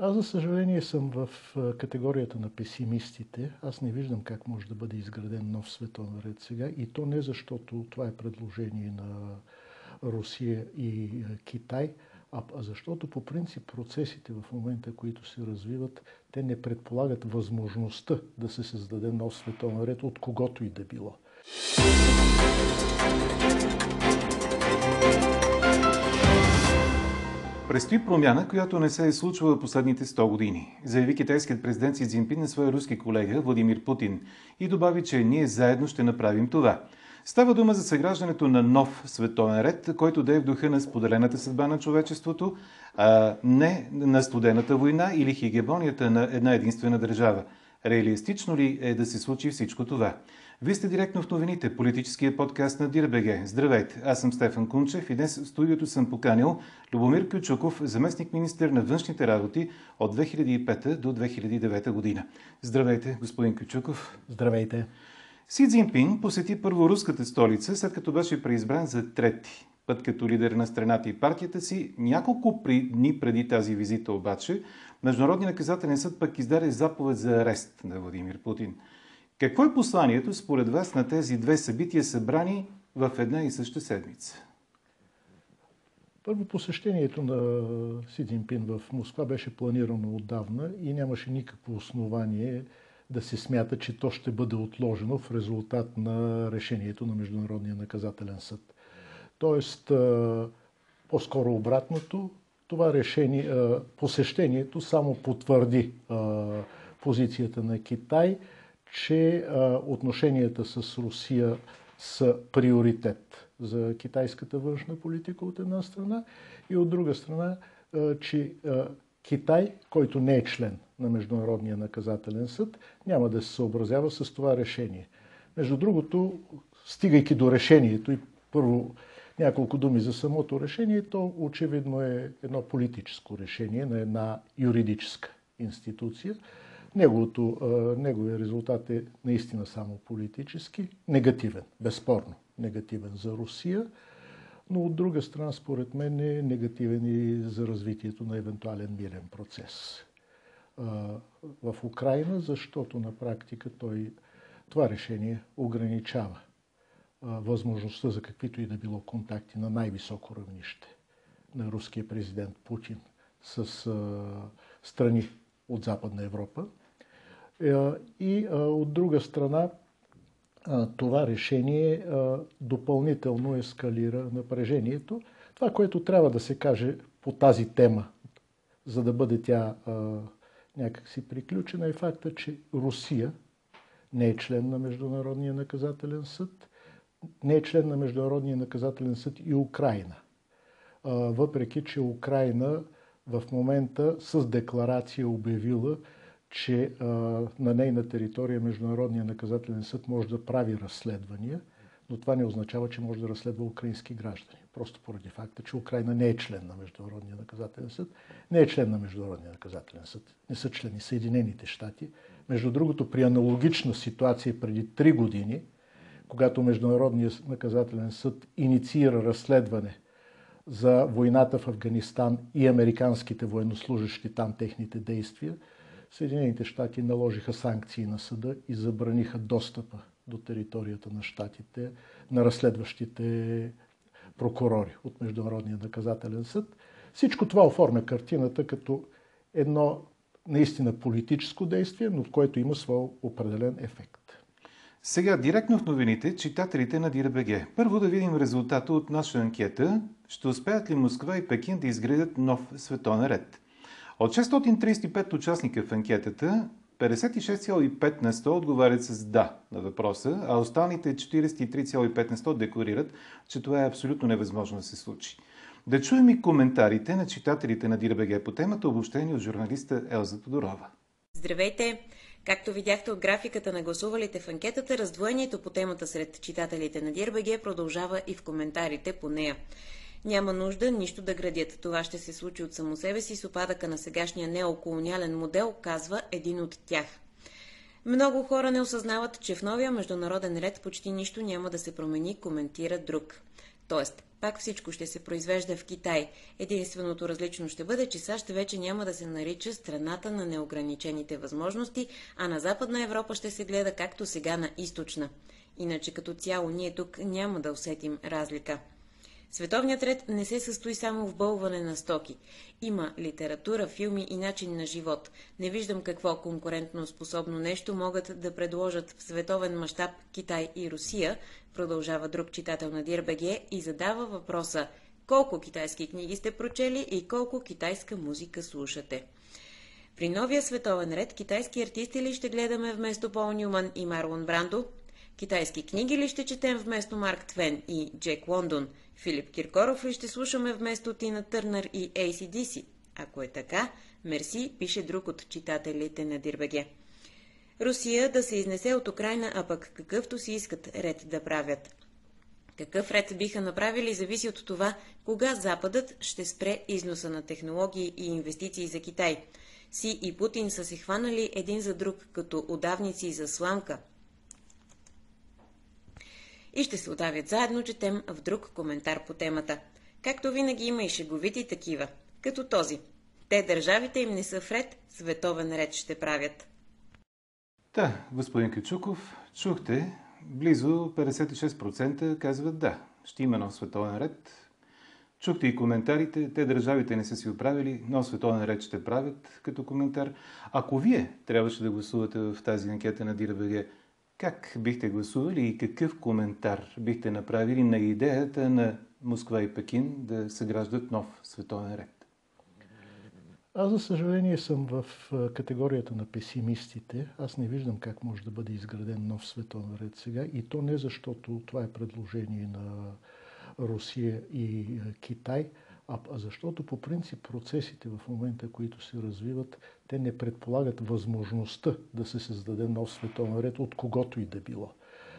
Аз, за съжаление, съм в категорията на песимистите. Аз не виждам как може да бъде изграден нов световен ред сега. И то не защото това е предложение на Русия и Китай, а защото по принцип процесите в момента, които се развиват, те не предполагат възможността да се създаде нов световен ред от когото и да било. Предстои промяна, която не се е случвала последните 100 години, заяви китайският президент Си Цзинпин на своя руски колега Владимир Путин и добави, че ние заедно ще направим това. Става дума за съграждането на нов световен ред, който да е в духа на споделената съдба на човечеството, а не на студената война или хигебонията на една единствена държава. Реалистично ли е да се случи всичко това? Вие сте директно в новините, политическия подкаст на Дирбеге. Здравейте, аз съм Стефан Кунчев и днес в студиото съм поканил Любомир Кючуков, заместник министр на външните работи от 2005 до 2009 година. Здравейте, господин Кючуков. Здравейте. Си Цзинпин посети първо руската столица, след като беше преизбран за трети път като лидер на страната и партията си. Няколко дни преди тази визита обаче, Международният наказателен съд пък издаде заповед за арест на Владимир Путин. Какво е посланието според вас на тези две събития събрани в една и съща седмица? Първо посещението на Си Цзинпин в Москва беше планирано отдавна и нямаше никакво основание да се смята, че то ще бъде отложено в резултат на решението на Международния наказателен съд. Тоест, по-скоро обратното, това решение, посещението само потвърди позицията на Китай, че отношенията с Русия са приоритет за китайската външна политика от една страна и от друга страна, че Китай, който не е член на Международния наказателен съд, няма да се съобразява с това решение. Между другото, стигайки до решението и първо няколко думи за самото решение, то очевидно е едно политическо решение на една юридическа институция. Неговото, неговия резултат е наистина само политически, негативен, безспорно негативен за Русия, но от друга страна, според мен, е негативен и за развитието на евентуален мирен процес в Украина, защото на практика той, това решение ограничава възможността за каквито и да било контакти на най-високо равнище на руския президент Путин с страни от Западна Европа. Е, и от друга страна, това решение допълнително ескалира напрежението. Това, което трябва да се каже по тази тема, за да бъде тя някакси приключена, е факта, че Русия не е член на Международния наказателен съд, не е член на Международния наказателен съд и Украина. Въпреки, че Украина в момента с декларация обявила, че на нейна територия Международния наказателен съд може да прави разследвания, но това не означава, че може да разследва украински граждани. Просто поради факта, че Украина не е член на Международния наказателен съд, не е член на Международния наказателен съд, не са члени Съединените щати. Между другото, при аналогична ситуация преди три години, когато Международният наказателен съд инициира разследване за войната в Афганистан и американските военнослужащи там, техните действия, Съединените щати наложиха санкции на съда и забраниха достъпа до територията на щатите на разследващите прокурори от Международния наказателен съд. Всичко това оформя картината като едно наистина политическо действие, но което има своя определен ефект. Сега, директно в новините, читателите на ДИРБГ. Първо да видим резултата от наша анкета. Ще успеят ли Москва и Пекин да изградят нов световен ред? От 635 участника в анкетата, 56,5 на 100 отговарят с да на въпроса, а останалите 43,5 на 100 декорират, че това е абсолютно невъзможно да се случи. Да чуем и коментарите на читателите на Дирбеге по темата, обобщени от журналиста Елза Тодорова. Здравейте! Както видяхте от графиката на гласувалите в анкетата, раздвоението по темата сред читателите на Дирбеге продължава и в коментарите по нея. Няма нужда нищо да градят. Това ще се случи от само себе си с опадъка на сегашния неоколониален модел, казва един от тях. Много хора не осъзнават, че в новия международен ред почти нищо няма да се промени, коментира друг. Тоест, Пак всичко ще се произвежда в Китай. Единственото различно ще бъде, че САЩ вече няма да се нарича страната на неограничените възможности, а на Западна Европа ще се гледа както сега на източна. Иначе като цяло ние тук няма да усетим разлика. Световният ред не се състои само в бълване на стоки. Има литература, филми и начин на живот. Не виждам какво конкурентно способно нещо могат да предложат в световен мащаб Китай и Русия, продължава друг читател на Дирбеге и задава въпроса колко китайски книги сте прочели и колко китайска музика слушате. При новия световен ред китайски артисти ли ще гледаме вместо Пол Нюман и Марлон Брандо? Китайски книги ли ще четем вместо Марк Твен и Джек Лондон? Филип Киркоров ли ще слушаме вместо Тина Търнър и ACDC? Ако е така, мерси, пише друг от читателите на Дирбеге. Русия да се изнесе от Украина, а пък какъвто си искат ред да правят. Какъв ред биха направили, зависи от това, кога Западът ще спре износа на технологии и инвестиции за Китай. Си и Путин са се хванали един за друг като удавници за сламка. И ще се удавят заедно, четем в друг коментар по темата. Както винаги има и шеговити такива, като този. Те държавите им не са вред, световен ред ще правят. Да, господин Качуков, чухте, близо 56% казват да, ще има нов световен ред. Чухте и коментарите, те държавите не са си оправили, но световен ред ще правят като коментар. Ако вие трябваше да гласувате в тази анкета на ДИРБГ, как бихте гласували и какъв коментар бихте направили на идеята на Москва и Пекин да съграждат нов световен ред? Аз, за съжаление, съм в категорията на песимистите. Аз не виждам как може да бъде изграден нов световен ред сега. И то не защото това е предложение на Русия и Китай, а защото по принцип процесите в момента, които се развиват, те не предполагат възможността да се създаде нов световен ред от когото и да било.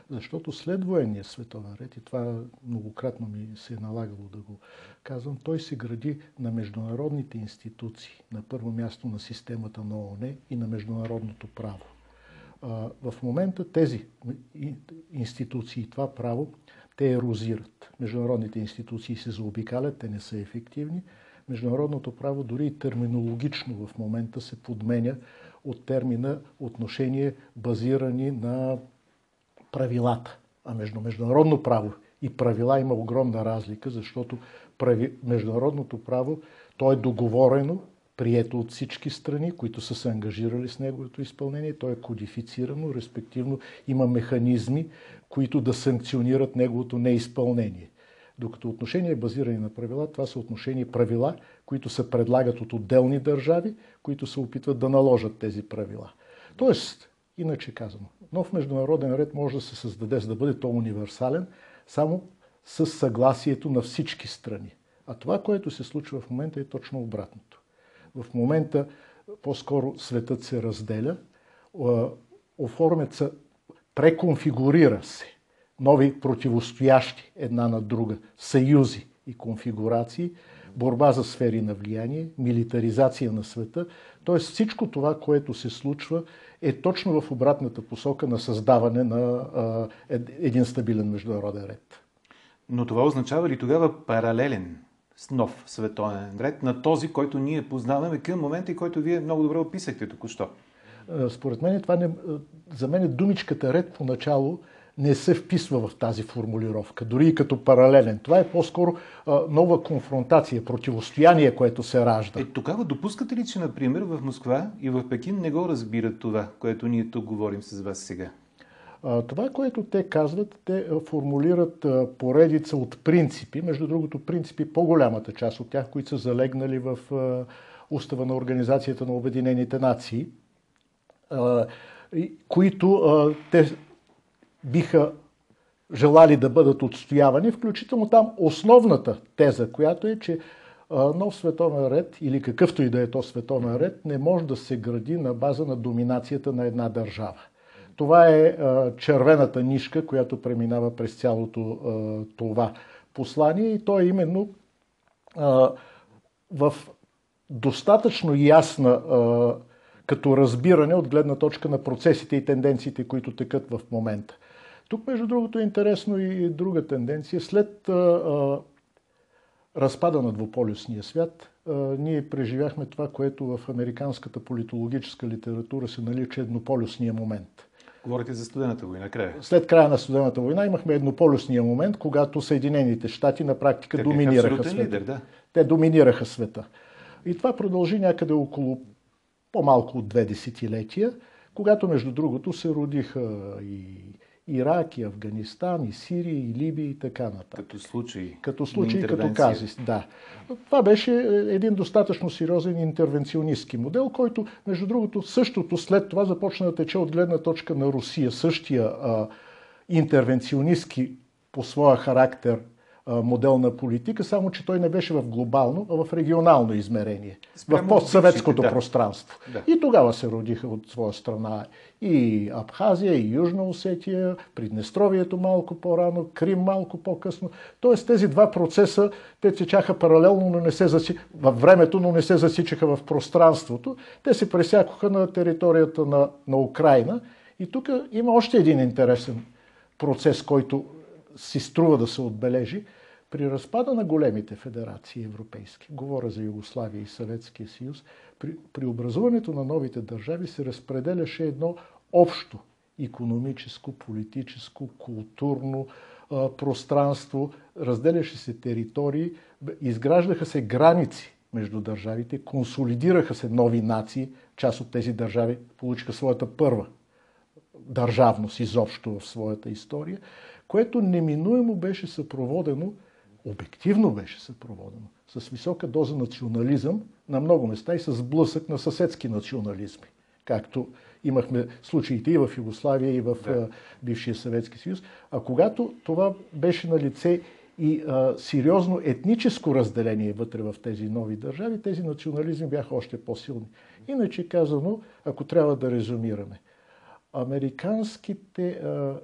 Защото след военния световен ред, и това многократно ми се е налагало да го казвам, той се гради на международните институции, на първо място на системата на ООН и на международното право. В момента тези институции, това право, те ерозират. Международните институции се заобикалят, те не са ефективни. Международното право дори и терминологично в момента се подменя от термина отношение базирани на правилата. А между международно право и правила има огромна разлика, защото прави... международното право то е договорено, прието от всички страни, които са се ангажирали с неговото изпълнение. То е кодифицирано, респективно има механизми, които да санкционират неговото неизпълнение. Докато отношение базирани на правила, това са отношения правила, които се предлагат от отделни държави, които се опитват да наложат тези правила. Тоест, иначе казано, нов международен ред може да се създаде, за да бъде то универсален, само с съгласието на всички страни. А това, което се случва в момента е точно обратното. В момента по-скоро светът се разделя, оформят се, преконфигурира се нови противостоящи една на друга съюзи и конфигурации, борба за сфери на влияние, милитаризация на света. Т.е. всичко това, което се случва, е точно в обратната посока на създаване на а, един стабилен международен ред. Но това означава ли тогава паралелен с нов световен ред на този, който ние познаваме към момента и който вие много добре описахте току-що? Според мен това не, за мен е думичката ред поначало не се вписва в тази формулировка, дори и като паралелен. Това е по-скоро а, нова конфронтация, противостояние, което се ражда. Е, тогава допускате ли, че, например, в Москва и в Пекин не го разбират това, което ние тук говорим с вас сега? Това, което те казват, те формулират поредица от принципи, между другото принципи, по-голямата част от тях, които са залегнали в устава на Организацията на Обединените нации, които те биха желали да бъдат отстоявани, включително там основната теза, която е, че нов световен ред или какъвто и да е то световен ред не може да се гради на база на доминацията на една държава. Това е червената нишка, която преминава през цялото това послание и то е именно в достатъчно ясна като разбиране от гледна точка на процесите и тенденциите, които текат в момента. Тук, между другото, е интересно и друга тенденция. След а, разпада на двуполюсния свят, ние преживяхме това, което в американската политологическа литература се нарича еднополюсния момент. Говорите за студената война, края. След края на студената война имахме еднополюсния момент, когато Съединените щати на практика Те доминираха света. Лидер, да. Те доминираха света. И това продължи някъде около по-малко от две десетилетия, когато между другото се родиха и Ирак, и Афганистан, и Сирия, и Либия и така нататък. Като случаи. Като случаи, като казис, да. Това беше един достатъчно сериозен интервенционистски модел, който, между другото, същото след това започна да тече от гледна точка на Русия. Същия а, интервенционистски по своя характер модел на политика, само че той не беше в глобално, а в регионално измерение, Спрямо в постсъветското да. пространство. Да. И тогава се родиха от своя страна и Абхазия, и Южна Осетия, Приднестровието малко по-рано, Крим малко по-късно. Тоест тези два процеса, те течаха паралелно, но не се заси... във времето, но не се засичаха в пространството. Те се пресякоха на територията на, на Украина. И тук има още един интересен процес, който си струва да се отбележи. При разпада на големите федерации европейски, говоря за Югославия и Съветския съюз, при, при образуването на новите държави се разпределяше едно общо економическо, политическо, културно а, пространство, разделяше се територии, изграждаха се граници между държавите, консолидираха се нови нации, част от тези държави получиха своята първа държавност изобщо в своята история, което неминуемо беше съпроводено обективно беше съпроводено с висока доза национализъм на много места и с блъсък на съседски национализми, както имахме случаите и в Югославия, и в да. бившия Съветски съюз. А когато това беше на лице и а, сериозно етническо разделение вътре в тези нови държави, тези национализми бяха още по-силни. Иначе казано, ако трябва да резюмираме, американските а,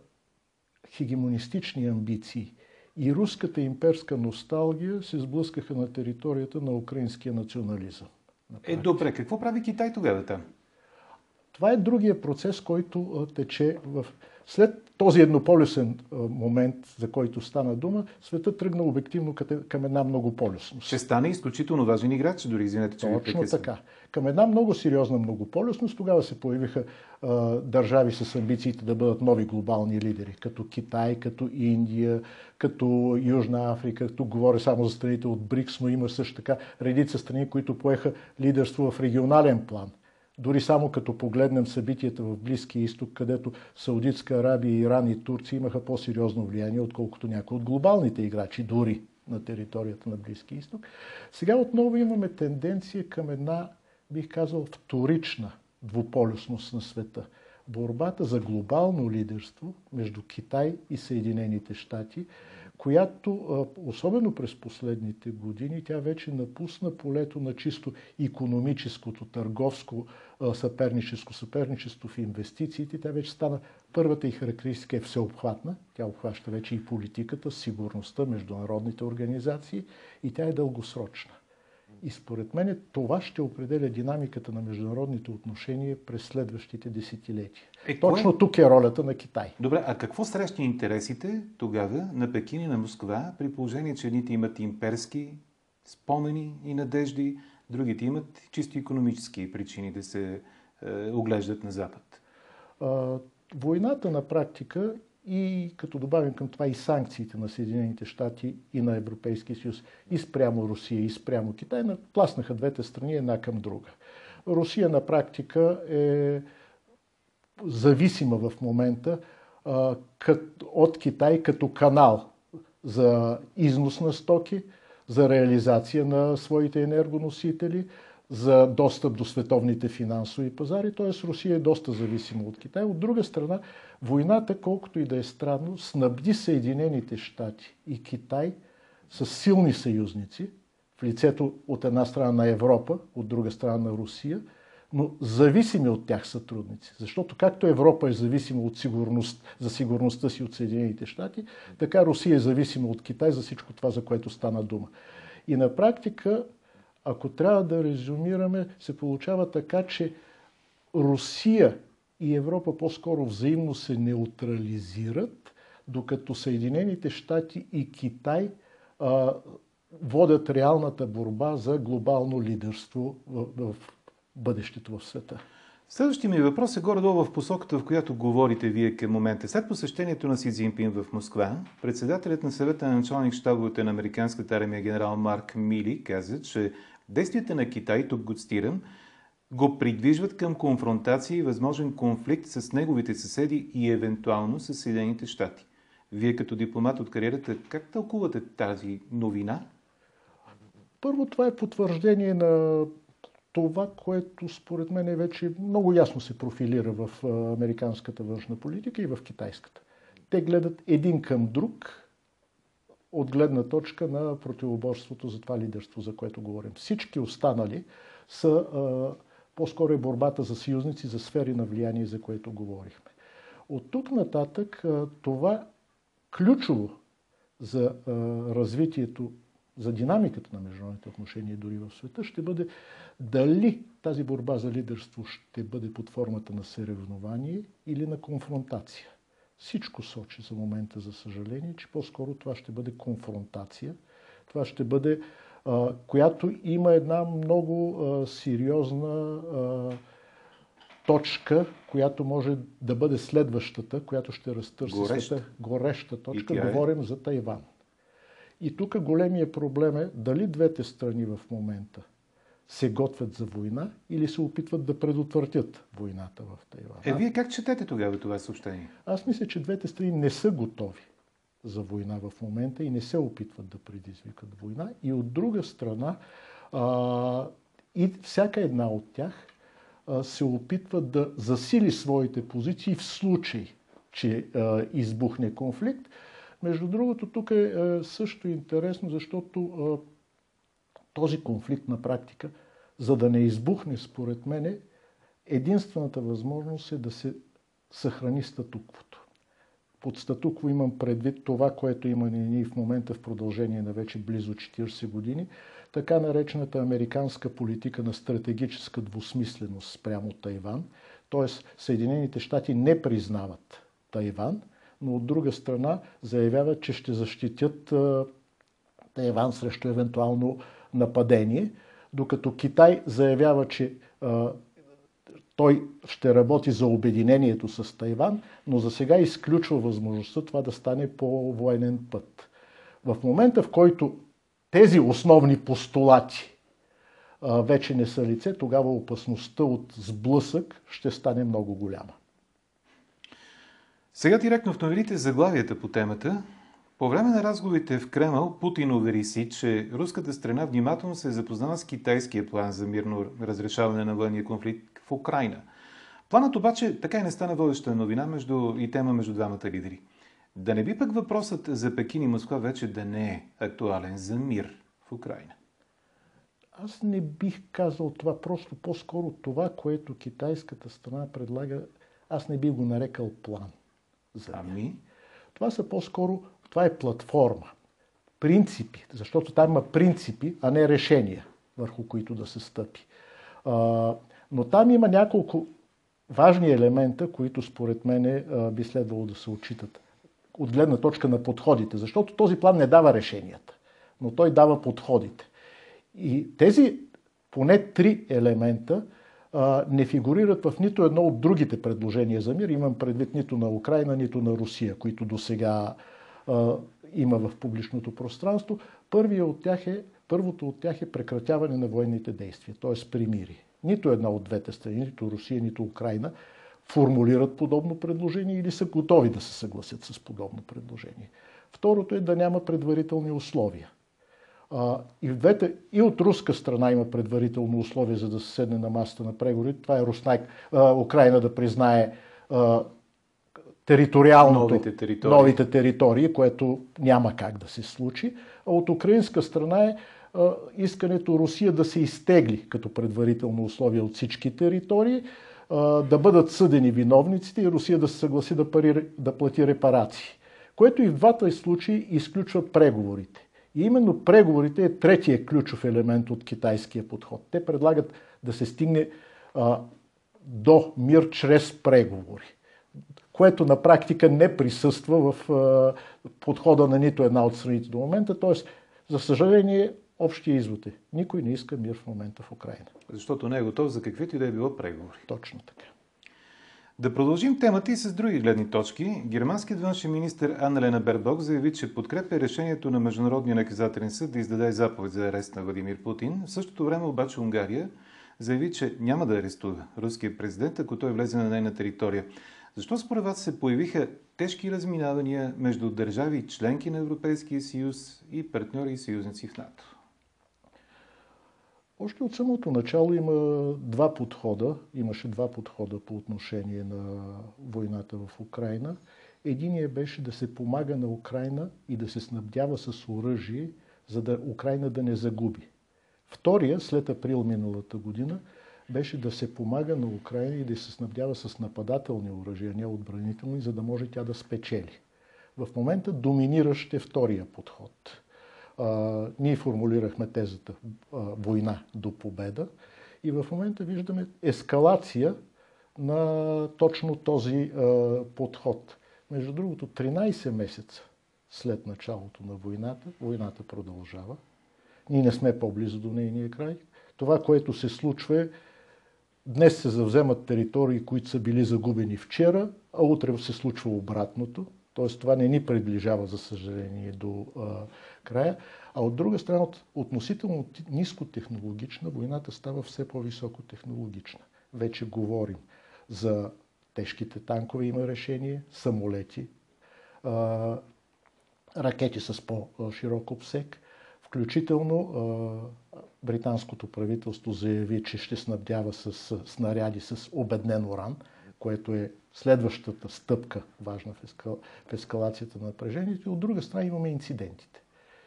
хегемонистични амбиции – и руската имперска носталгия се сблъскаха на територията на украинския национализъм. Е, добре, какво прави Китай тогава там? Това е другия процес, който тече в... След този еднополюсен момент, за който стана дума, света тръгна обективно към една многополюсност. Ще стане изключително важен играч, дори извинете, че Точно ви така. Към една много сериозна многополюсност тогава се появиха а, държави с амбициите да бъдат нови глобални лидери, като Китай, като Индия, като Южна Африка. Тук говоря само за страните от БРИКС, но има също така редица страни, които поеха лидерство в регионален план – дори само като погледнем събитията в Близкия изток, където Саудитска Арабия, Иран и Турция имаха по-сериозно влияние, отколкото някои от глобалните играчи, дори на територията на Близкия изток. Сега отново имаме тенденция към една, бих казал, вторична двуполюсност на света. Борбата за глобално лидерство между Китай и Съединените щати – която, особено през последните години, тя вече напусна полето на чисто економическото, търговско съперничество, съперничество в инвестициите. Тя вече стана първата и характеристика е всеобхватна. Тя обхваща вече и политиката, сигурността, международните организации и тя е дългосрочна. И според мен това ще определя динамиката на международните отношения през следващите десетилетия. Е, Точно кое... тук е ролята на Китай. Добре, а какво срещни интересите тогава на Пекин и на Москва, при положение, че едните имат имперски спомени и надежди, другите имат чисто економически причини да се е, оглеждат на Запад? А, войната на практика и като добавим към това и санкциите на Съединените щати и на Европейския съюз и спрямо Русия и спрямо Китай, пласнаха двете страни една към друга. Русия на практика е зависима в момента от Китай като канал за износ на стоки, за реализация на своите енергоносители, за достъп до световните финансови пазари, т.е. Русия е доста зависима от Китай. От друга страна, войната, колкото и да е странно, снабди Съединените щати и Китай с силни съюзници, в лицето от една страна на Европа, от друга страна на Русия, но зависими от тях сътрудници. Защото както Европа е зависима от сигурност, за сигурността си от Съединените щати, така Русия е зависима от Китай за всичко това, за което стана дума. И на практика ако трябва да резюмираме, се получава така, че Русия и Европа по-скоро взаимно се неутрализират, докато Съединените щати и Китай а, водят реалната борба за глобално лидерство в, в бъдещето в света. Следващия ми въпрос е горе-долу в посоката, в която говорите вие към момента. След посещението на Си Цзинпин в Москва, председателят на съвета на началник щабовете на американската армия генерал Марк Мили каза, че действията на Китай, тук го цитирам, го придвижват към конфронтация и възможен конфликт с неговите съседи и евентуално с Съединените щати. Вие като дипломат от кариерата, как тълкувате тази новина? Първо, това е потвърждение на това, което според мен вече много ясно се профилира в американската външна политика и в китайската. Те гледат един към друг от гледна точка на противоборството за това лидерство, за което говорим. Всички останали са по-скоро е борбата за съюзници, за сфери на влияние, за което говорихме. От тук нататък това ключово за развитието, за динамиката на международните отношения дори в света ще бъде дали тази борба за лидерство ще бъде под формата на съревнование или на конфронтация. Всичко сочи за момента, за съжаление, че по-скоро това ще бъде конфронтация. Това ще бъде, която има една много сериозна точка, която може да бъде следващата, която ще разтърси гореща, гореща точка. Е? Говорим за Тайван. И тук големия проблем е дали двете страни в момента се готвят за война или се опитват да предотвратят войната в Тайван. Е, вие как четете тогава това съобщение? Аз мисля, че двете страни не са готови за война в момента и не се опитват да предизвикат война. И от друга страна, а, и всяка една от тях а, се опитва да засили своите позиции в случай, че а, избухне конфликт. Между другото, тук е също интересно, защото този конфликт на практика, за да не избухне, според мене, единствената възможност е да се съхрани статуквото. Под статукво имам предвид това, което има ние в момента в продължение на вече близо 40 години, така наречената американска политика на стратегическа двусмисленост спрямо Тайван. Т.е. Съединените щати не признават Тайван, но от друга страна заявяват, че ще защитят Тайван срещу евентуално нападение, докато Китай заявява, че а, той ще работи за обединението с Тайван, но за сега изключва възможността това да стане по военен път. В момента, в който тези основни постулати а, вече не са лице, тогава опасността от сблъсък ще стане много голяма. Сега директно в новините заглавията по темата. По време на разговорите в Кремъл Путин увери си, че руската страна внимателно се е запознала с китайския план за мирно разрешаване на военния конфликт в Украина. Планът обаче така и не стана водеща новина между, и тема между двамата лидери. Да не би пък въпросът за Пекин и Москва вече да не е актуален за мир в Украина? Аз не бих казал това. Просто по-скоро това, което китайската страна предлага, аз не бих го нарекал план. За ами? Това са по-скоро това е платформа. Принципи, защото там има принципи, а не решения, върху които да се стъпи. Но там има няколко важни елемента, които според мен би следвало да се отчитат от гледна точка на подходите, защото този план не дава решенията, но той дава подходите. И тези поне три елемента не фигурират в нито едно от другите предложения за мир. Имам предвид нито на Украина, нито на Русия, които до сега има в публичното пространство. От тях е, първото от тях е прекратяване на военните действия, т.е. примири. Нито една от двете страни, нито Русия, нито Украина, формулират подобно предложение или са готови да се съгласят с подобно предложение. Второто е да няма предварителни условия. и, в двете, и от руска страна има предварително условие, за да се седне на масата на преговори. Това е Руснайк, Украина да признае териториалното, новите територии. новите територии, което няма как да се случи. А от украинска страна е а, искането Русия да се изтегли като предварително условие от всички територии, а, да бъдат съдени виновниците и Русия да се съгласи да, пари, да плати репарации. Което и в двата случаи изключва преговорите. И именно преговорите е третия ключов елемент от китайския подход. Те предлагат да се стигне а, до мир чрез преговори което на практика не присъства в подхода на нито една от страните до момента. Т.е. За съжаление, общия извод е. Никой не иска мир в момента в Украина. Защото не е готов за каквито и да е било преговори. Точно така. Да продължим темата и с други гледни точки. Германският външен министр Анна-Лена Бербок заяви, че подкрепя решението на Международния наказателен съд да издаде заповед за арест на Владимир Путин. В същото време обаче Унгария заяви, че няма да арестува руския президент, ако той влезе на нейна територия. Защо според вас се появиха тежки разминавания между държави членки на Европейския съюз и партньори и съюзници в НАТО? Още от самото начало има два подхода. Имаше два подхода по отношение на войната в Украина. Единият беше да се помага на Украина и да се снабдява с оръжие, за да Украина да не загуби. Втория, след април миналата година, беше да се помага на Украина и да се снабдява с нападателни оръжия, не отбранителни, за да може тя да спечели. В момента доминиращ е втория подход. А, ние формулирахме тезата а, война до победа и в момента виждаме ескалация на точно този а, подход. Между другото, 13 месеца след началото на войната, войната продължава. Ние не сме по-близо до нейния край. Това, което се случва е, днес се завземат територии, които са били загубени вчера, а утре се случва обратното. Т.е. това не ни приближава, за съжаление, до а, края. А от друга страна, от относително нискотехнологична, войната става все по-високо технологична. Вече говорим за тежките танкове има решение, самолети, а, ракети с по-широк обсек. Включително британското правителство заяви, че ще снабдява с снаряди с обеднен уран, което е следващата стъпка, важна в, ескал... в ескалацията на напрежението. И от друга страна имаме инцидентите.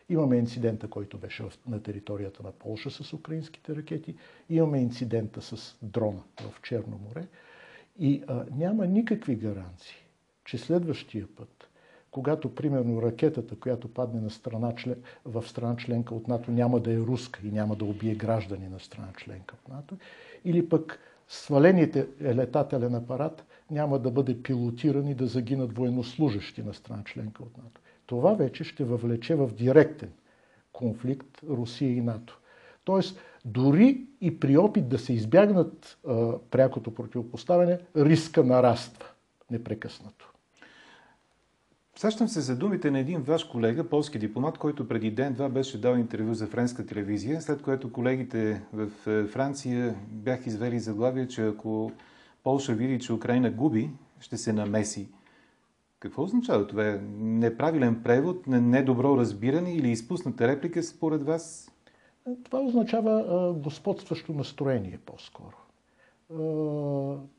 Имаме инцидента, който беше на територията на Полша с украинските ракети. Имаме инцидента с дрона в Черно море. И а, няма никакви гаранции, че следващия път, когато, примерно, ракетата, която падне на страна, в страна членка от НАТО, няма да е руска и няма да убие граждани на страна членка от НАТО, или пък свалените летателен апарат няма да бъде пилотиран и да загинат военнослужащи на страна членка от НАТО. Това вече ще въвлече в директен конфликт Русия и НАТО. Тоест, дори и при опит да се избягнат а, прякото противопоставяне, риска нараства непрекъснато. Сещам се за думите на един ваш колега, полски дипломат, който преди ден-два беше дал интервю за френска телевизия, след което колегите в е, Франция бях извели заглавие, че ако Полша види, че Украина губи, ще се намеси. Какво означава това? Неправилен превод, недобро разбиране или изпусната реплика според вас? Това означава господстващо настроение по-скоро.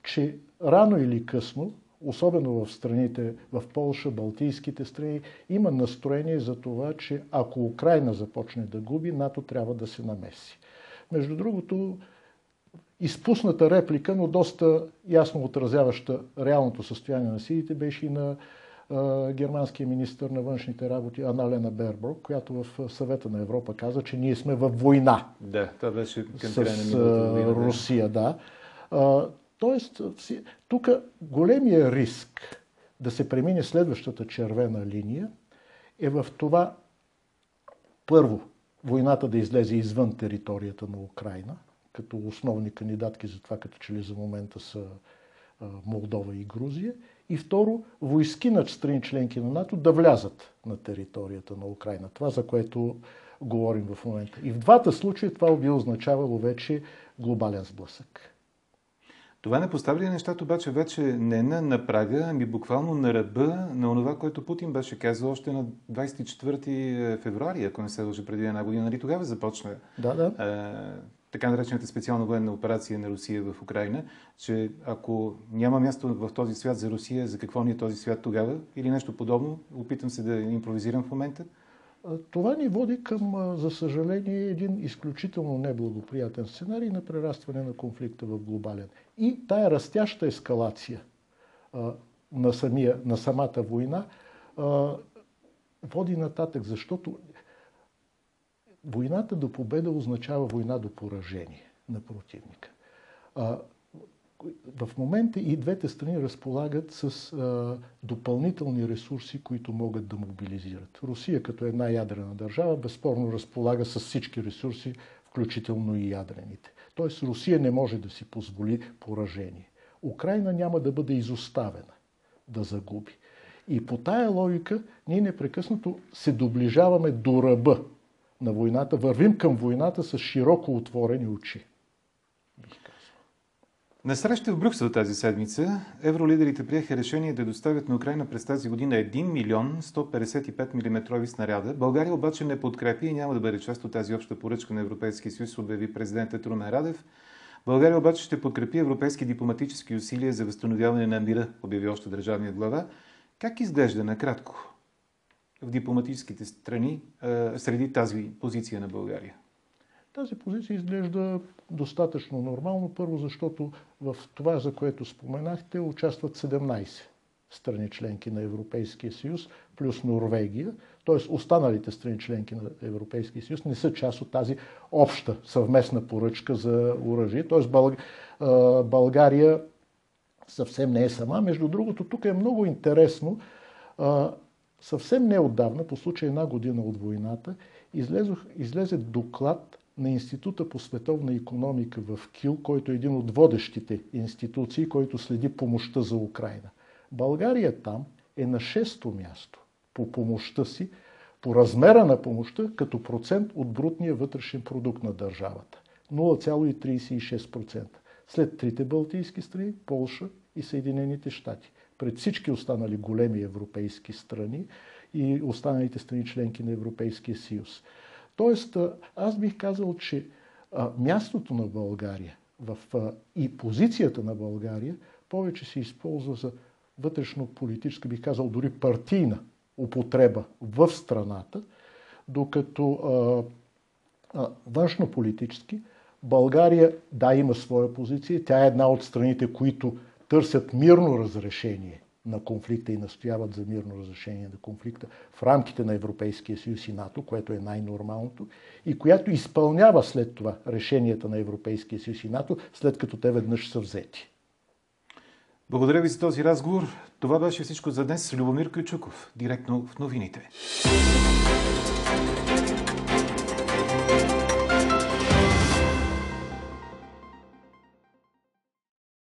Че рано или късно, особено в страните, в Полша, Балтийските страни, има настроение за това, че ако Украина започне да губи, НАТО трябва да се намеси. Между другото, изпусната реплика, но доста ясно отразяваща реалното състояние на силите, беше и на германския министр на външните работи Аналена Берброк, която в съвета на Европа каза, че ние сме във война. Да, това беше с а, Русия, да. Тоест, тук големия риск да се премине следващата червена линия е в това първо войната да излезе извън територията на Украина – като основни кандидатки за това, като че ли за момента са Молдова и Грузия. И второ, войски на страни членки на НАТО да влязат на територията на Украина. Това, за което говорим в момента. И в двата случая това би означавало вече глобален сблъсък. Това не поставя ли нещата обаче вече не на, на прага, ами буквално на ръба на това, което Путин беше казал още на 24 февруари, ако не се лъжи преди една година. Нали тогава започна да, да така наречената специална военна операция на Русия в Украина, че ако няма място в този свят за Русия, за какво ни е този свят тогава? Или нещо подобно? Опитам се да импровизирам в момента. Това ни води към, за съжаление, един изключително неблагоприятен сценарий на прерастване на конфликта в глобален. И тая растяща ескалация на, самия, на самата война води нататък, защото Войната до победа означава война до поражение на противника. В момента и двете страни разполагат с а, допълнителни ресурси, които могат да мобилизират. Русия като една ядрена държава безспорно разполага с всички ресурси, включително и ядрените. Тоест Русия не може да си позволи поражение. Украина няма да бъде изоставена да загуби. И по тая логика ние непрекъснато се доближаваме до ръба на войната, вървим към войната с широко отворени очи. На среща в Брюксел тази седмица евролидерите приеха решение да доставят на Украина през тази година 1 милион 155 мм снаряда. България обаче не подкрепи и няма да бъде част от тази обща поръчка на Европейския съюз, обяви президентът Румен Радев. България обаче ще подкрепи европейски дипломатически усилия за възстановяване на мира, обяви още държавният глава. Как изглежда накратко в дипломатическите страни среди тази позиция на България? Тази позиция изглежда достатъчно нормално. Първо, защото в това, за което споменахте, участват 17 страни членки на Европейския съюз, плюс Норвегия. Т.е. останалите страни членки на Европейския съюз не са част от тази обща съвместна поръчка за оръжие. Т.е. България съвсем не е сама. Между другото, тук е много интересно. Съвсем неотдавна, по случай една година от войната, излезе доклад на Института по световна економика в Кил, който е един от водещите институции, който следи помощта за Украина. България там е на шесто място по помощта си, по размера на помощта като процент от брутния вътрешен продукт на държавата. 0,36%. След трите балтийски страни, Полша и Съединените щати. Пред всички останали големи европейски страни и останалите страни членки на Европейския съюз. Тоест, аз бих казал, че мястото на България в, и позицията на България повече се използва за вътрешно-политическа, бих казал дори партийна употреба в страната, докато външно-политически България, да, има своя позиция. Тя е една от страните, които търсят мирно разрешение на конфликта и настояват за мирно разрешение на конфликта в рамките на Европейския съюз и НАТО, което е най-нормалното, и която изпълнява след това решенията на Европейския съюз и НАТО, след като те веднъж са взети. Благодаря ви за този разговор. Това беше всичко за днес. Любомир Кючуков, директно в новините.